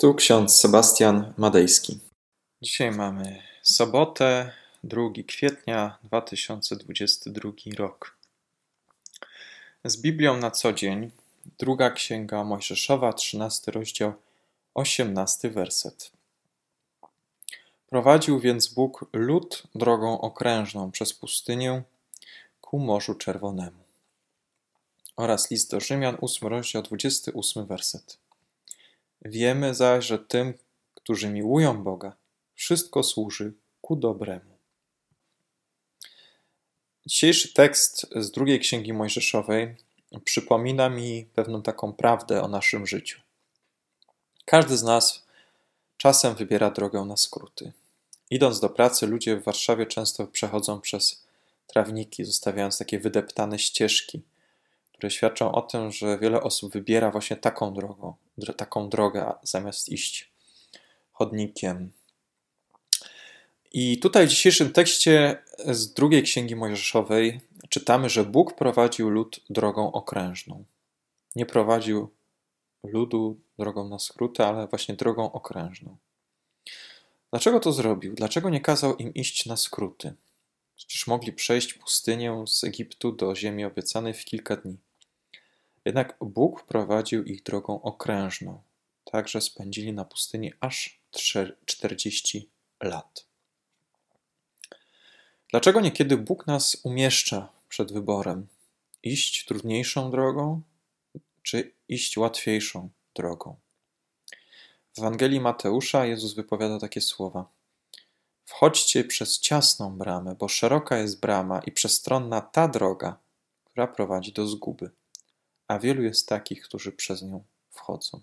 Tu ksiądz Sebastian Madejski. Dzisiaj mamy sobotę, 2 kwietnia 2022 rok. Z Biblią na co dzień, druga księga Mojżeszowa, 13 rozdział, 18 werset. Prowadził więc Bóg lud drogą okrężną przez pustynię ku Morzu Czerwonemu. Oraz list do Rzymian, 8 rozdział, 28 werset. Wiemy zaś, że tym, którzy miłują Boga, wszystko służy ku dobremu. Dzisiejszy tekst z drugiej księgi Mojżeszowej przypomina mi pewną taką prawdę o naszym życiu. Każdy z nas czasem wybiera drogę na skróty. Idąc do pracy, ludzie w Warszawie często przechodzą przez trawniki, zostawiając takie wydeptane ścieżki które świadczą o tym, że wiele osób wybiera właśnie taką drogą, taką drogę, zamiast iść chodnikiem. I tutaj w dzisiejszym tekście z drugiej księgi Mojżeszowej czytamy, że Bóg prowadził lud drogą okrężną. Nie prowadził ludu drogą na skróty, ale właśnie drogą okrężną. Dlaczego to zrobił? Dlaczego nie kazał im iść na skróty? Przecież mogli przejść pustynię z Egiptu do ziemi obiecanej w kilka dni. Jednak Bóg prowadził ich drogą okrężną, tak że spędzili na pustyni aż 40 lat. Dlaczego niekiedy Bóg nas umieszcza przed wyborem? Iść trudniejszą drogą, czy iść łatwiejszą drogą? W Ewangelii Mateusza Jezus wypowiada takie słowa: Wchodźcie przez ciasną bramę, bo szeroka jest brama i przestronna ta droga, która prowadzi do zguby a wielu jest takich, którzy przez nią wchodzą.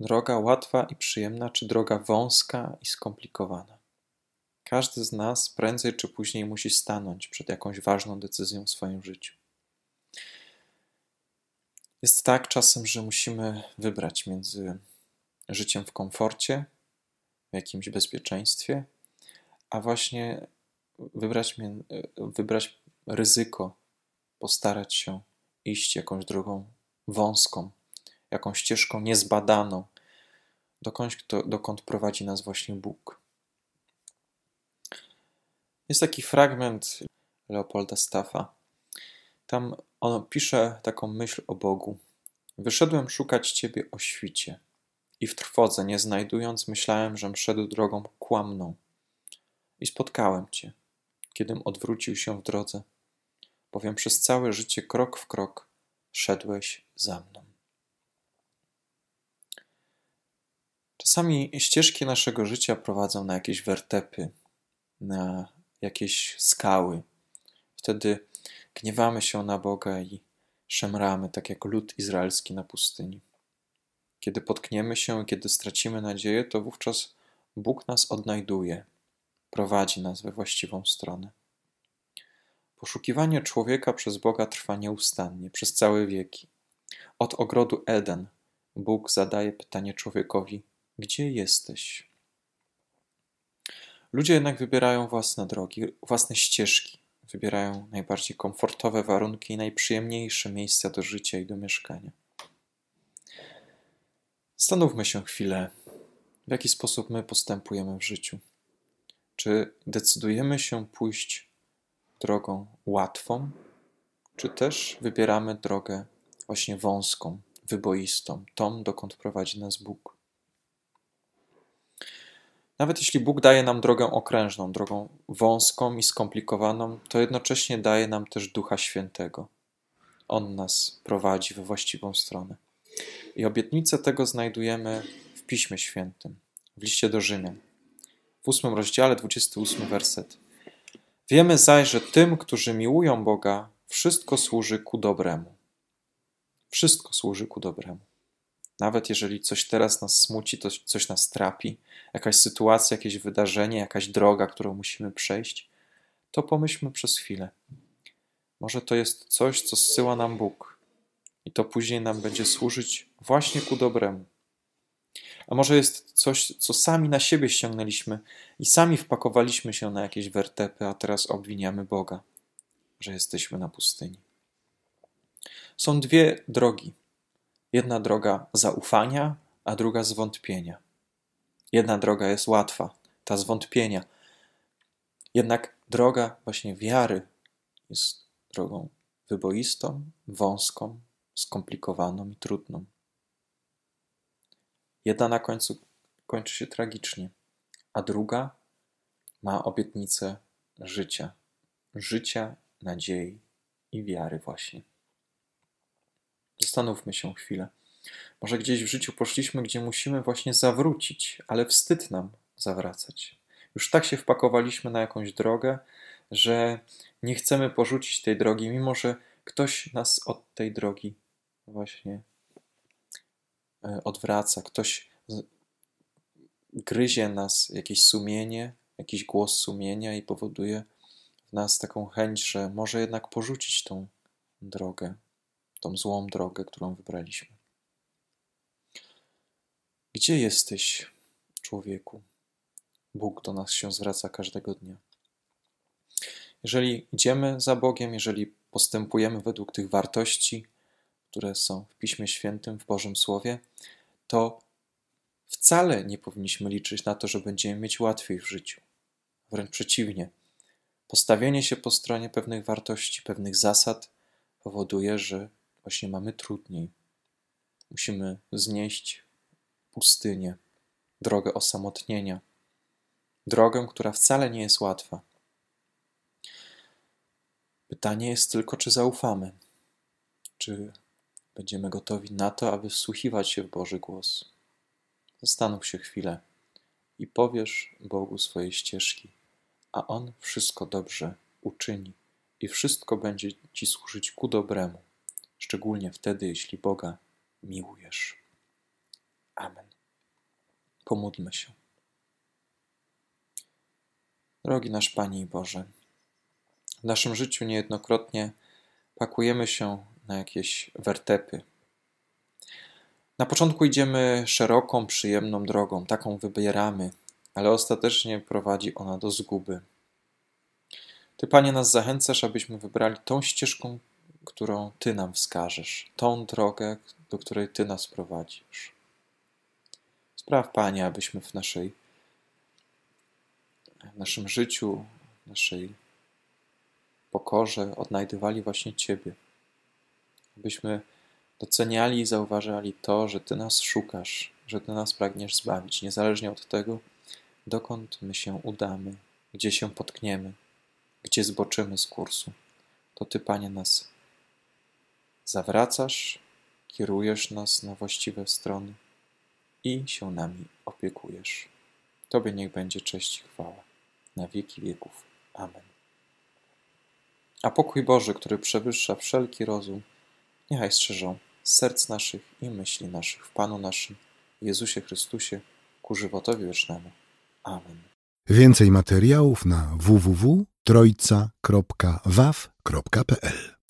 Droga łatwa i przyjemna, czy droga wąska i skomplikowana? Każdy z nas prędzej czy później musi stanąć przed jakąś ważną decyzją w swoim życiu. Jest tak czasem, że musimy wybrać między życiem w komforcie, w jakimś bezpieczeństwie, a właśnie wybrać, wybrać ryzyko postarać się iść jakąś drogą wąską, jakąś ścieżką niezbadaną, dokąd, dokąd prowadzi nas właśnie Bóg. Jest taki fragment Leopolda Staffa. Tam on pisze taką myśl o Bogu. Wyszedłem szukać Ciebie o świcie i w trwodze, nie znajdując, myślałem, żem szedł drogą kłamną. I spotkałem Cię, kiedym odwrócił się w drodze bowiem przez całe życie krok w krok szedłeś za mną. Czasami ścieżki naszego życia prowadzą na jakieś wertepy, na jakieś skały. Wtedy gniewamy się na Boga i szemramy, tak jak lud izraelski na pustyni. Kiedy potkniemy się, kiedy stracimy nadzieję, to wówczas Bóg nas odnajduje, prowadzi nas we właściwą stronę. Poszukiwanie człowieka przez Boga trwa nieustannie, przez całe wieki. Od ogrodu Eden Bóg zadaje pytanie człowiekowi: Gdzie jesteś? Ludzie jednak wybierają własne drogi, własne ścieżki, wybierają najbardziej komfortowe warunki i najprzyjemniejsze miejsca do życia i do mieszkania. Zastanówmy się chwilę, w jaki sposób my postępujemy w życiu. Czy decydujemy się pójść drogą łatwą, czy też wybieramy drogę właśnie wąską, wyboistą, tą, dokąd prowadzi nas Bóg. Nawet jeśli Bóg daje nam drogę okrężną, drogą wąską i skomplikowaną, to jednocześnie daje nam też Ducha Świętego. On nas prowadzi we właściwą stronę. I obietnicę tego znajdujemy w Piśmie Świętym, w liście do Rzymian. W ósmym rozdziale, 28 werset. Wiemy zaś, że tym, którzy miłują Boga, wszystko służy ku dobremu. Wszystko służy ku dobremu. Nawet jeżeli coś teraz nas smuci, to coś nas trapi, jakaś sytuacja, jakieś wydarzenie, jakaś droga, którą musimy przejść, to pomyślmy przez chwilę. Może to jest coś, co zsyła nam Bóg, i to później nam będzie służyć właśnie ku dobremu. A może jest coś, co sami na siebie ściągnęliśmy i sami wpakowaliśmy się na jakieś wertepy, a teraz obwiniamy Boga, że jesteśmy na pustyni. Są dwie drogi. Jedna droga zaufania, a druga zwątpienia. Jedna droga jest łatwa, ta zwątpienia. Jednak droga właśnie wiary jest drogą wyboistą, wąską, skomplikowaną i trudną. Jedna na końcu kończy się tragicznie, a druga ma obietnicę życia, życia, nadziei i wiary, właśnie. Zastanówmy się chwilę. Może gdzieś w życiu poszliśmy, gdzie musimy właśnie zawrócić, ale wstyd nam zawracać. Już tak się wpakowaliśmy na jakąś drogę, że nie chcemy porzucić tej drogi, mimo że ktoś nas od tej drogi właśnie odwraca, ktoś gryzie nas jakieś sumienie, jakiś głos sumienia i powoduje w nas taką chęć, że może jednak porzucić tą drogę, tą złą drogę, którą wybraliśmy. Gdzie jesteś, człowieku? Bóg do nas się zwraca każdego dnia. Jeżeli idziemy za Bogiem, jeżeli postępujemy według tych wartości, które są w Piśmie Świętym, w Bożym Słowie, to wcale nie powinniśmy liczyć na to, że będziemy mieć łatwiej w życiu. Wręcz przeciwnie. Postawienie się po stronie pewnych wartości, pewnych zasad powoduje, że właśnie mamy trudniej. Musimy znieść pustynię, drogę osamotnienia, drogę, która wcale nie jest łatwa. Pytanie jest tylko, czy zaufamy, czy będziemy gotowi na to, aby wsłuchiwać się w Boży głos. Zastanów się chwilę i powiesz Bogu swoje ścieżki, a On wszystko dobrze uczyni i wszystko będzie Ci służyć ku dobremu, szczególnie wtedy, jeśli Boga miłujesz. Amen. Pomódlmy się. Drogi nasz Panie i Boże, w naszym życiu niejednokrotnie pakujemy się na jakieś wertepy. Na początku idziemy szeroką, przyjemną drogą, taką wybieramy, ale ostatecznie prowadzi ona do zguby. Ty, Panie, nas zachęcasz, abyśmy wybrali tą ścieżką, którą Ty nam wskażesz, tą drogę, do której Ty nas prowadzisz. Spraw, Panie, abyśmy w naszej w naszym życiu, w naszej pokorze odnajdywali właśnie Ciebie. Abyśmy doceniali i zauważali to, że Ty nas szukasz, że Ty nas pragniesz zbawić, niezależnie od tego, dokąd my się udamy, gdzie się potkniemy, gdzie zboczymy z kursu. To Ty, Panie, nas zawracasz, kierujesz nas na właściwe strony i się nami opiekujesz. Tobie niech będzie cześć i chwała na wieki wieków. Amen. A pokój Boży, który przewyższa wszelki rozum, niechaj strzeżą serc naszych i myśli naszych w Panu naszym, Jezusie Chrystusie, ku żywotowi wiecznemu. Amen. Więcej materiałów na www.trojca.waw.pl